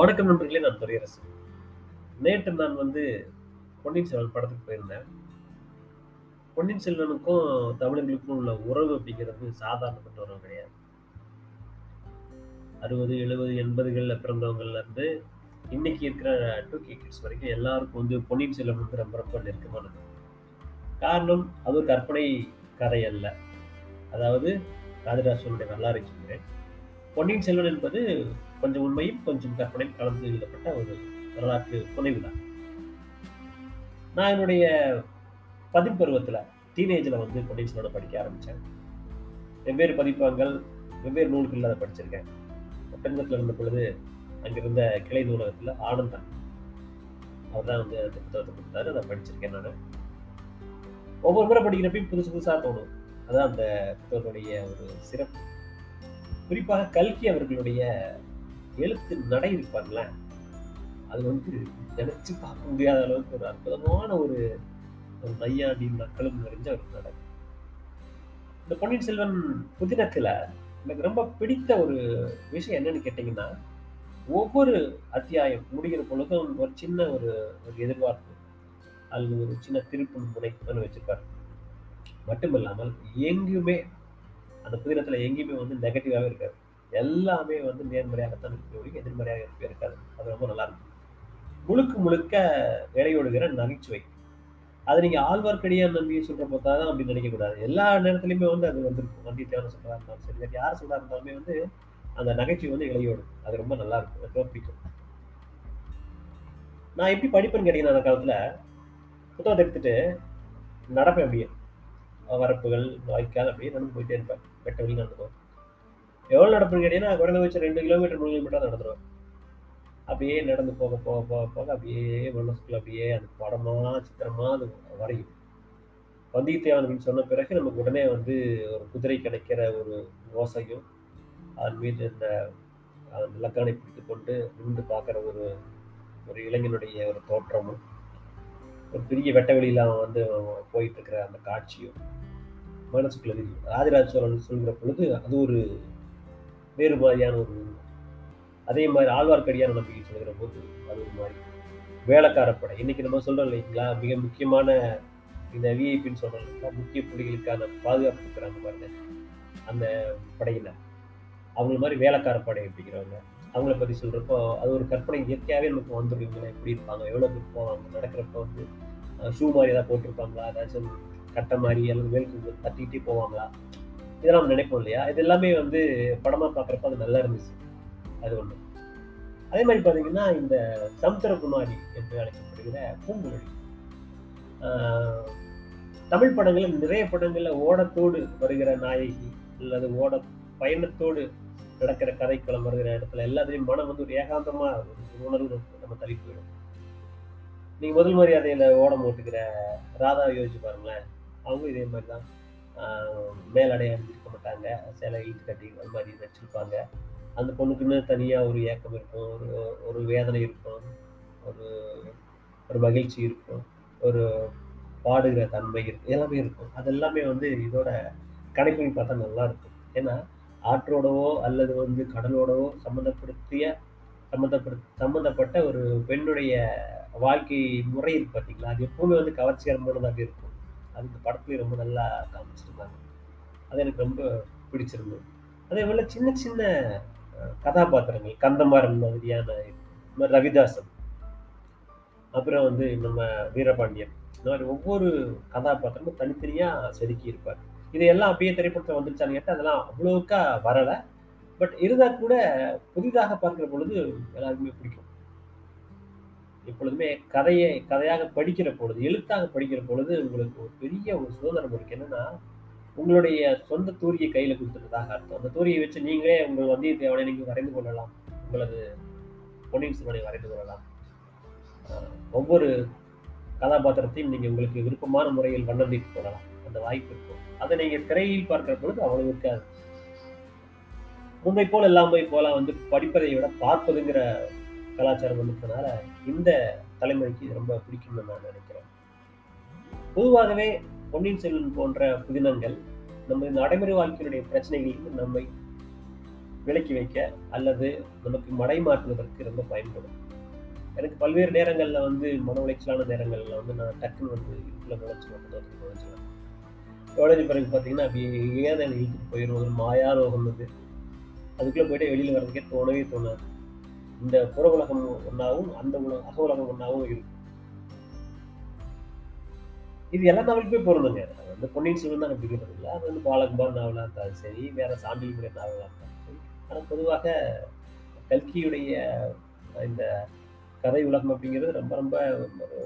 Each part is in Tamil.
வணக்கம் நண்பர்களே நான் துறையரசு நேற்று நான் வந்து பொன்னியின் செல்வன் படத்துக்கு போயிருந்தேன். பொன்னியின் செல்வனுக்கும் தமிழர்களுக்கும் உள்ள உறவு அப்படிங்கிறது சாதாரணப்பட்ட உறவு கிடையாது. அறுபது எழுபது எண்பதுகளில் பிறந்தவங்கள்லேருந்து இன்னைக்கு இருக்கிற டூ கே கிட்ஸ் வரைக்கும் எல்லாருக்கும் வந்து பொன்னியின் செல்வன் வந்து ரொம்ப ரொம்ப நெருக்கமானது. காரணம் அது ஒரு கற்பனை கதை அல்ல. அதாவது ராஜராஜனுடைய வரலாறு சொல்கிறேன் பொன்னியின் செல்வன் என்பது கொஞ்சம் உண்மையும் கொஞ்சம் கற்பனையும் கலந்து எழுதப்பட்ட ஒரு வரலாற்று புனைவு தான் நான் என்னுடைய பதிப்பருவத்தில் டீனேஜில் வந்து பொன்னியின் படிக்க ஆரம்பித்தேன் வெவ்வேறு பதிப்பகங்கள் வெவ்வேறு நூல்களில் அதை படிச்சிருக்கேன். பெண்கத்தில் இருந்த பொழுது அங்கிருந்த கிளை நூலகத்தில் ஆனந்தன் அவர் தான் வந்து அந்த புத்தகத்தை கொடுத்தாரு அதை படிச்சிருக்கேன் நான். ஒவ்வொரு முறை படிக்கிறப்பையும் புதுசு புதுசாக தோணும். அதான் அந்த புத்தகத்துடைய ஒரு சிறப்பு. குறிப்பாக கல்கி அவர்களுடைய எழுத்து நடை இருப்பாங்களே அது வந்து நினைச்சு பார்க்க முடியாத அளவுக்கு ஒரு அற்புதமான ஒரு ஒரு நையாண்டி மக்களும் நிறைஞ்ச ஒரு நடை. இந்த பொன்னியின் செல்வன் புதினத்துல எனக்கு ரொம்ப பிடித்த ஒரு விஷயம் என்னன்னு கேட்டீங்கன்னா ஒவ்வொரு அத்தியாயம் முடிகிற பொழுதும் ஒரு சின்ன ஒரு ஒரு எதிர்பார்ப்பு அல்லது ஒரு சின்ன திருப்பு முனைப்புன்னு வச்சிருப்பாரு. மட்டுமில்லாமல் எங்கேயுமே அந்த புதினத்துல எங்கேயுமே வந்து நெகட்டிவாகவே இருக்காது. எல்லாமே வந்து நேர்மறையாகத்தான் இருக்க எதிர்மறையாக இருக்கவே இருக்காது. அது ரொம்ப நல்லா இருக்கும். முழுக்க முழுக்க இடையோடுகிற நகைச்சுவை. அது நீங்கள் ஆழ்வார்க்கடியான் நம்பியை சொல்கிற பார்த்தா தான் அப்படின்னு நினைக்கக்கூடாது எல்லா நேரத்துலையுமே வந்து அது வந்திருக்கும். வந்தியத்தேவன் சொல்கிறா இருந்தாலும் சரி வேறு யார் சொல்கிறா இருந்தாலுமே வந்து அந்த நகைச்சுவை வந்து இளையோடும் அது ரொம்ப நல்லா இருக்கும். எனக்கு ரொம்ப பிடிக்கும். நான் எப்படி படிப்பேன்னு கேட்டீங்கன்னா அந்த காலத்தில் புத்தகத்தை எடுத்துட்டு நடப்பேன் அப்படியே. வரப்புகள் வாய்க்கால் அப்படியே நடந்து போயிட்டே இருப்பேன். வெட்ட வெளி நடந்து போவேன். எவ்வளோ நடப்புன்னு கேட்டீங்கன்னா குறைந்தபட்சம் ரெண்டு கிலோமீட்டர் மூணு கிலோமீட்டர் நடந்துருவேன் அப்படியே நடந்து போக போக போக போக அப்படியே மனசுக்குள்ள அப்படியே அந்த படமா சித்திரமா அது வரையும். வந்தியத்தேவன் அப்படின்னு சொன்ன பிறகு நமக்கு உடனே வந்து ஒரு குதிரை கிடைக்கிற ஒரு ஓசையும் அதன் மீது இந்த அந்த இலக்கானை பிடித்து கொண்டு நின்று பார்க்குற ஒரு ஒரு இளைஞனுடைய ஒரு தோற்றமும் ஒரு பெரிய வெட்ட வெளியில அவன் வந்து போயிட்டு இருக்கிற அந்த காட்சியும் மனசுக்குள்ள ராஜராஜ சோழன் சொல்கிற பொழுது அது ஒரு வேறு மாதிரியான ஒரு அதே மாதிரி ஆழ்வார்க்கடியான நம்பிக்கை சொல்கிற போது அது ஒரு மாதிரி வேலைக்காரப்படை இன்னைக்கு நம்ம சொல்றோம் இல்லைங்களா மிக முக்கியமான இந்த விஐபின்னு சொல்றோம் இல்லைங்களா முக்கிய புள்ளிகளுக்கான பாதுகாப்பு இருக்கிறாங்க பாருங்க. அந்த படையில். அவங்க மாதிரி வேலைக்கார படை அப்படிங்கிறவங்க. அவங்கள பற்றி சொல்கிறப்போ அது ஒரு கற்பனை இயற்கையாகவே நமக்கு வந்துடும். எப்படி இருப்பாங்க? எவ்வளோ இருப்போம் போவாங்க? நடக்கிறப்ப வந்து ஷூ மாதிரி ஏதாவது போட்டிருப்பாங்களா? ஏதாச்சும் கட்டை மாதிரி அல்லது மேல் தட்டிக்கிட்டே போவாங்களா? இதெல்லாம் நம்ம நினைப்போம் இல்லையா? இது எல்லாமே வந்து படமாக பார்க்குறப்ப அது நல்லா இருந்துச்சு. அது ஒன்று அதே மாதிரி பார்த்தீங்கன்னா இந்த சமுத்திரகுமாரி என்று அழைக்கப்படுகிற பூங்குழலி. தமிழ் படங்களில் நிறைய படங்களில் ஓடத்தோடு வருகிற நாயகி அல்லது ஓட பயணத்தோடு நடக்கிற கதைக்களம் வருகிற இடத்துல எல்லாத்துலேயும் மனம் வந்து ஒரு ஏகாந்தமாக ஒரு உணர்வு நம்ம தள்ளி போயிடும். நீங்கள் முதல் மரியாதையில் ஓடம் ஓட்டுக்கிற ராதா யோசிச்சு பாருங்களேன். அவங்க இதே மாதிரி தான் மேலடைய அணிஞ்சிருக்க மாட்டாங்க சேலை ஈட்டு கட்டி அது மாதிரி வச்சுருப்பாங்க. அந்த பொண்ணுக்குன்னு தனியாக ஒரு ஏக்கம் இருக்கும் ஒரு ஒரு வேதனை இருக்கும் ஒரு ஒரு மகிழ்ச்சி இருக்கும் ஒரு பாடுகிற தன்மை இருக்கும் எல்லாமே இருக்கும். அது எல்லாமே வந்து இதோட கணக்கு பார்த்தா நல்லா இருக்கும் ஏன்னா ஆற்றோடவோ அல்லது வந்து கடலோடவோ சம்மந்தப்படுத்திய சம்மந்தப்படு சம்மந்தப்பட்ட ஒரு பெண்ணுடைய வாழ்க்கை முறை இருக்கு பார்த்தீங்களா அது எப்பவுமே வந்து கவர்ச்சிகரமானதாக இருக்கும். அது இந்த படத்துலேயும் ரொம்ப நல்லா காமிச்சிருந்தாங்க அது எனக்கு ரொம்ப பிடிச்சிருந்தது. அதே போல சின்ன சின்ன கதாபாத்திரங்கள் கந்தமாறன் மாதிரியான ரவிதாசன். அப்புறம் வந்து நம்ம வீரபாண்டியன். இந்த மாதிரி ஒவ்வொரு கதாபாத்திரமும் தனித்தனியாக செதுக்கி இருப்பார். இதையெல்லாம் அப்படியே திரைப்படத்தில் வந்துருச்சான்னு கேட்டால் அதெல்லாம் அவ்வளோக்கா வரலை. பட் இருந்தால் கூட புதிதாக பார்க்குற பொழுது எல்லாருக்குமே பிடிக்கும். எப்பொழுதுமே கதையை கதையாக படிக்கிற பொழுது எழுத்தாக படிக்கிற பொழுது உங்களுக்கு ஒரு பெரிய ஒரு சுதந்திரம் இருக்கு. என்னன்னா உங்களுடைய சொந்த தூரியை கையில கொடுத்துட்டதாக அர்த்தம். அந்த தூரியை வச்சு நீங்களே உங்கள் வந்தியத்தேவனை நீங்கள் வரைந்து கொள்ளலாம். உங்களது பொன்னியின் செல்வனை வரைந்து கொள்ளலாம். ஒவ்வொரு கதாபாத்திரத்தையும் நீங்க உங்களுக்கு விருப்பமான முறையில் வண்ணந்திட்டு கொள்ளலாம் அந்த வாய்ப்பு இருக்கும் அதை நீங்க திரையில் பார்க்கிற பொழுது அவ்வளவு இருக்காது. முன்பை போல் எல்லாமே போல வந்து படிப்பதை விட பார்ப்பதுங்கிற கலாச்சாரம் இருக்கிறதுனால இந்த தலைமுறைக்கு ரொம்ப பிடிக்கும்னு நான் நினைக்கிறேன். பொதுவாகவே பொன்னியின் செல்வன் போன்ற புதினங்கள் நம்ம நடைமுறை வாழ்க்கையினுடைய பிரச்சனைகளுக்கு நம்மை விலக்கி வைக்க அல்லது நமக்கு மடை மாற்றுவதற்கு ரொம்ப பயன்படும். எனக்கு பல்வேறு நேரங்களில் வந்து மன உளைச்சலான நேரங்களில் வந்து நான் டக்குன்னு வந்து இதுக்குள்ள நுழைச்சிருவேன் நுழைச்சிருவேன் நுழைஞ்ச பிறகு பார்த்தீங்கன்னா அப்படியே ஏன் இழுத்துட்டு போயிடும் ஒரு மாயா ரோகம் அது. அதுக்குள்ளே போயிட்டு வெளியில் வர்றதுக்கே தோணவே தோணாது. இந்த புற உலகம் ஒன்றாவும் அந்த உலகம் அக உலகம் ஒன்றாகவும் இருக்கும் இது எல்லா நாவலுக்குமே பொருந்துங்க. அது வந்து பொன்னியின் செல்வன் தான் அப்படி இல்லை அது வந்து பாலகுமார் நாவலாக இருந்தாலும் சரி வேற சாண்டில்முறை நாவலாக இருந்தாலும் சரி. ஆனால் பொதுவாக கல்கியுடைய இந்த கதை உலகம் அப்படிங்கிறது ரொம்ப ரொம்ப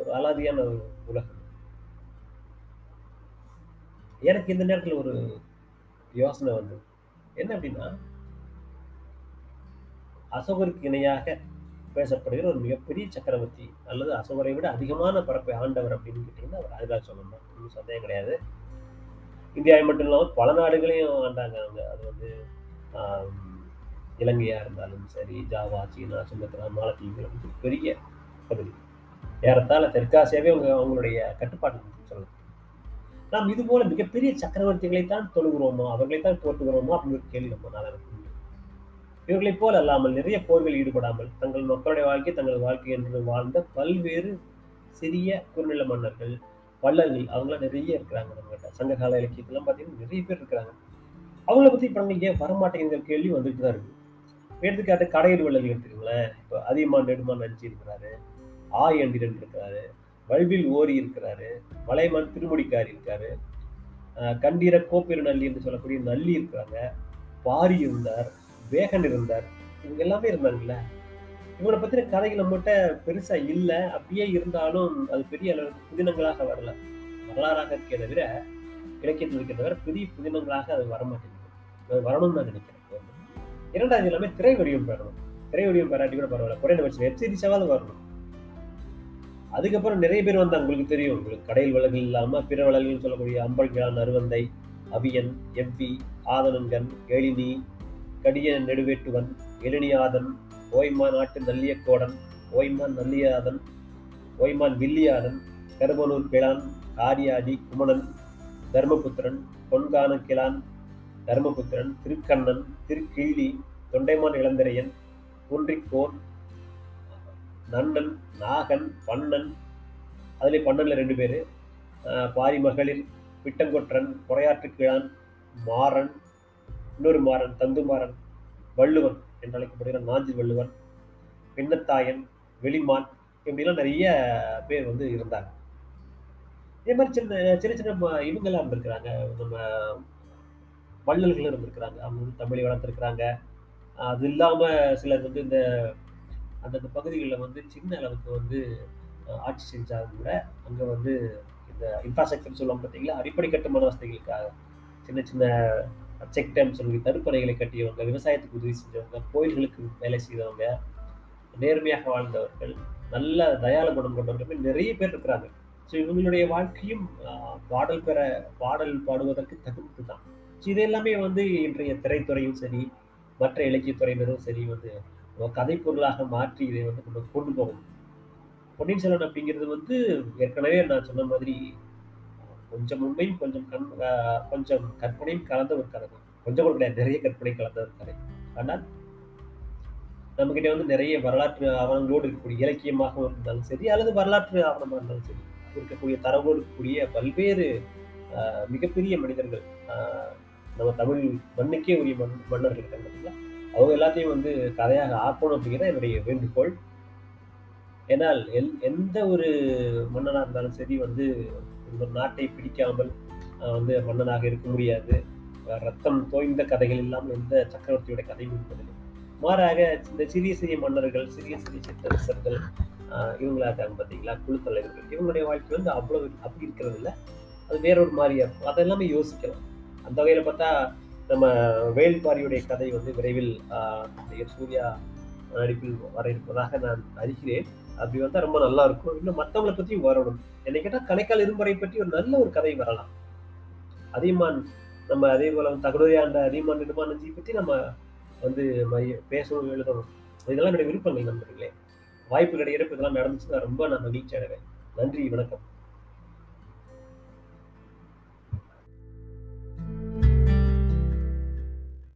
ஒரு அலாதியான ஒரு உலகம். எனக்கு இந்த நேரத்தில் ஒரு யோசனை வந்தது. என்ன அப்படின்னா அசோகருக்கு இணையாக பேசப்படுகிற ஒரு மிகப்பெரிய சக்கரவர்த்தி அல்லது அசோகரை விட அதிகமான பரப்பை ஆண்டவர் அப்படின்னு கேட்டீங்கன்னா அவர் ராஜராஜ சோழன் தான் ஒன்றும் சந்தேகம் கிடையாது. இந்தியாவை மட்டும் இல்லாமல் பல நாடுகளையும் ஆண்டாங்க அவங்க. அது வந்து இலங்கையா இருந்தாலும் சரி ஜாவா சீனா சுமத்ரா மாலத்தீவுகள் அப்படின்னு பெரிய பகுதி. ஏறத்தாழ தெற்காசியாவே அவங்க அவங்களுடைய கட்டுப்பாட்டு சொல்லலாம். நாம் இது போல மிகப்பெரிய சக்கரவர்த்திகளை தான் தொழுகிறோமோ அவர்களை தான் போட்டுகிறோமோ அப்படின்னு ஒரு கேள்வி நம்ம நாளாக இவர்களைப் போல் அல்லாமல் நிறைய போர்கள் ஈடுபடாமல் தங்கள் மக்களுடைய வாழ்க்கை தங்கள் வாழ்க்கை என்று வாழ்ந்த பல்வேறு சிறிய குறுநில மன்னர்கள் வள்ளல்கள் அவங்களாம் நிறைய இருக்கிறாங்க நம்மகிட்ட சங்ககால இலக்கியத்தெல்லாம் பார்த்தீங்கன்னா நிறைய பேர் இருக்கிறாங்க. அவங்கள பற்றி படங்கள் ஏன் வரமாட்டேங்கிற கேள்வி வந்துட்டு தான் இருக்கு. எடுத்துக்காட்டு கடையீடு வள்ளல் எடுத்துக்கோங்களேன். இப்போ அதியமான் நெடுமான் நஞ்சி இருக்கிறாரு. ஆ எண்டிரன் இருக்கிறாரு. வல்வில் ஓரி இருக்கிறாரு. மலைமான் திருமுடிக்காரி இருக்காரு. கண்டீர கோப்பெருநல்லி என்று சொல்லக்கூடிய நல்லி இருக்கிறாங்க. பாரி இருந்தார். வேகன் இருந்தார். இவங்க எல்லாமே இருந்தாங்கல்ல. இவங்களை பத்தின கதைகள் நம்மகிட்ட பெருசா இல்லை. அப்படியே இருந்தாலும் அது பெரிய அளவுக்கு புதினங்களாக வரல. வரலாறாக இருக்கே தவிர இலக்கியத்தில் இருக்கிற தவிர பெரிய புதினங்களாக அது வரமாட்டேங்குது. அது வரணும்னு நான் நினைக்கிறேன். இரண்டாவது எல்லாமே திரை வடிவம் பெறணும். திரை வடிவம் பெறாட்டி கூட பரவாயில்ல. குறைந்தபட்சம் வெப் வரணும். அதுக்கப்புறம் நிறைய பேர் வந்தாங்க உங்களுக்கு தெரியும். உங்களுக்கு கடையில் வழக்கில் இல்லாமல் பிற வளர்கள் சொல்லக்கூடிய அம்பல்கிழான் அருவந்தை அவியன் எவ்வி ஆதனங்கன் எழினி கடிய நெடுவேட்டுவன் எழினியாதன் ஓய்மான் நாட்டு நல்லியக்கோடன் ஓய்மான் நல்லியாதன் ஓய்மான் வில்லியாதன் கருமலூர் கிழான் காரியாடி குமணன் தர்மபுத்திரன் பொன்கான கிழான் தர்மபுத்திரன் திருக்கண்ணன் திருக்கிள்ளி தொண்டைமான் இளந்திரையன் குன்றிக்கோன் நன்னன் நாகன் பண்ணன் அதில் பன்னனில் ரெண்டு பேர். பாரி மகளிர் பிட்டங்கொற்றன் குறையாற்று கிழான் மாறன் இன்னொரு மாறன் தந்துமாறன் வள்ளுவன் என்று அழைக்கப்படுகிற நாஞ்சி வள்ளுவன் பின்னத்தாயன் வெளிமான் இப்படிலாம் நிறைய பேர் வந்து இருந்தாங்க. இதே மாதிரி சின்ன சின்ன சின்ன இவங்கெல்லாம் இருந்திருக்கிறாங்க. நம்ம வள்ளல்கள் இருந்திருக்கிறாங்க. அவங்க வந்து தமிழை வளர்த்துருக்குறாங்க. அது இல்லாமல் சிலர் வந்து இந்த அந்தந்த பகுதிகளில் வந்து சின்ன அளவுக்கு வந்து ஆட்சி செஞ்சாலும் கூட அங்கே வந்து இந்த இன்ஃப்ராஸ்ட்ரக்சர் சொல்லுவாங்க பார்த்தீங்களா? அடிப்படை கட்டுமான வசதிகளுக்காக சின்ன சின்ன செக் டேம் சொல்லி தடுப்பணைகளை கட்டியவங்க விவசாயத்துக்கு உதவி செஞ்சவங்க கோயில்களுக்கு வேலை செய்தவங்க நேர்மையாக வாழ்ந்தவர்கள் நல்ல தயால குணம் கொண்டவர்கள் நிறைய பேர் இருக்கிறாங்க. ஸோ இவங்களுடைய வாழ்க்கையும் பாடல் பெற பாடல் பாடுவதற்கு தகுந்து தான். ஸோ இது எல்லாமே வந்து இன்றைய திரைத்துறையும் சரி மற்ற இலக்கியத்துறையினரும் சரி வந்து கதை பொருளாக மாற்றி இதை வந்து நம்ம கொண்டு போகணும். பொன்னியின் செல்வன் அப்படிங்கிறது வந்து ஏற்கனவே நான் சொன்ன மாதிரி கொஞ்சம் உண்மையும் கொஞ்சம் கண் கொஞ்சம் கற்பனையும் கலந்த ஒரு கதை கொஞ்சம் கூட கிடையாது நிறைய கற்பனை கலந்த ஒரு கதை ஆனால் நம்மகிட்ட வந்து நிறைய வரலாற்று ஆவணங்களோடு இருக்கக்கூடிய இலக்கியமாக இருந்தாலும் சரி அல்லது வரலாற்று ஆவணமாக இருந்தாலும் சரி இருக்கக்கூடிய தரவோடு இருக்கக்கூடிய பல்வேறு மிகப்பெரிய மனிதர்கள் நம்ம தமிழ் மண்ணுக்கே உரிய மண் மன்னர்கள் இருக்காங்க அவங்க எல்லாத்தையும் வந்து கதையாக ஆக்கணும் அப்படிங்கிறத என்னுடைய வேண்டுகோள். ஏன்னால் எல் எந்த ஒரு மன்னனாக இருந்தாலும் சரி வந்து ஒரு நாட்டை பிடிக்காமல் வந்து மன்னனாக இருக்க முடியாது. ரத்தம் தோய்ந்த கதைகள் இல்லாமல் எந்த சக்கரவர்த்தியோட கதையும் இருப்பதில்லை மாறாக இந்த சிறிய சிறிய மன்னர்கள் சிறிய சிறிய சித்தரசர்கள் இவங்களா இருக்காங்க பார்த்தீங்களா? குழு தலைவர்கள் இவங்களுடைய வாழ்க்கை வந்து அவ்வளவு அப்படி இருக்கிறது இல்லை அது வேறொரு மாதிரியா இருக்கும். அதெல்லாமே யோசிக்கலாம். அந்த வகையில் பார்த்தா நம்ம வேல்பாரியுடைய கதை வந்து விரைவில் சூர்யா நடிப்பில் வர இருப்பதாக நான் அறிகிறேன். அப்படி வந்தால் ரொம்ப நல்லா இருக்கும். இன்னும் மற்றவங்களை பற்றியும் வரணும். என்னை கேட்டால் கணைக்கால் இரும்பரை பற்றி ஒரு நல்ல ஒரு கதை வரலாம். அதியமான் நம்ம அதே போல தகடுரையாண்ட அதியமான் நெடுமானஞ்சி பற்றி நம்ம வந்து பேசணும் எழுதணும். இதெல்லாம் என்னுடைய விருப்பங்கள் நண்பர்களே. வாய்ப்பு கிடைக்கிறப்ப இதெல்லாம் நடந்துச்சுன்னா ரொம்ப நான் மகிழ்ச்சி அடைவேன். நன்றி வணக்கம்.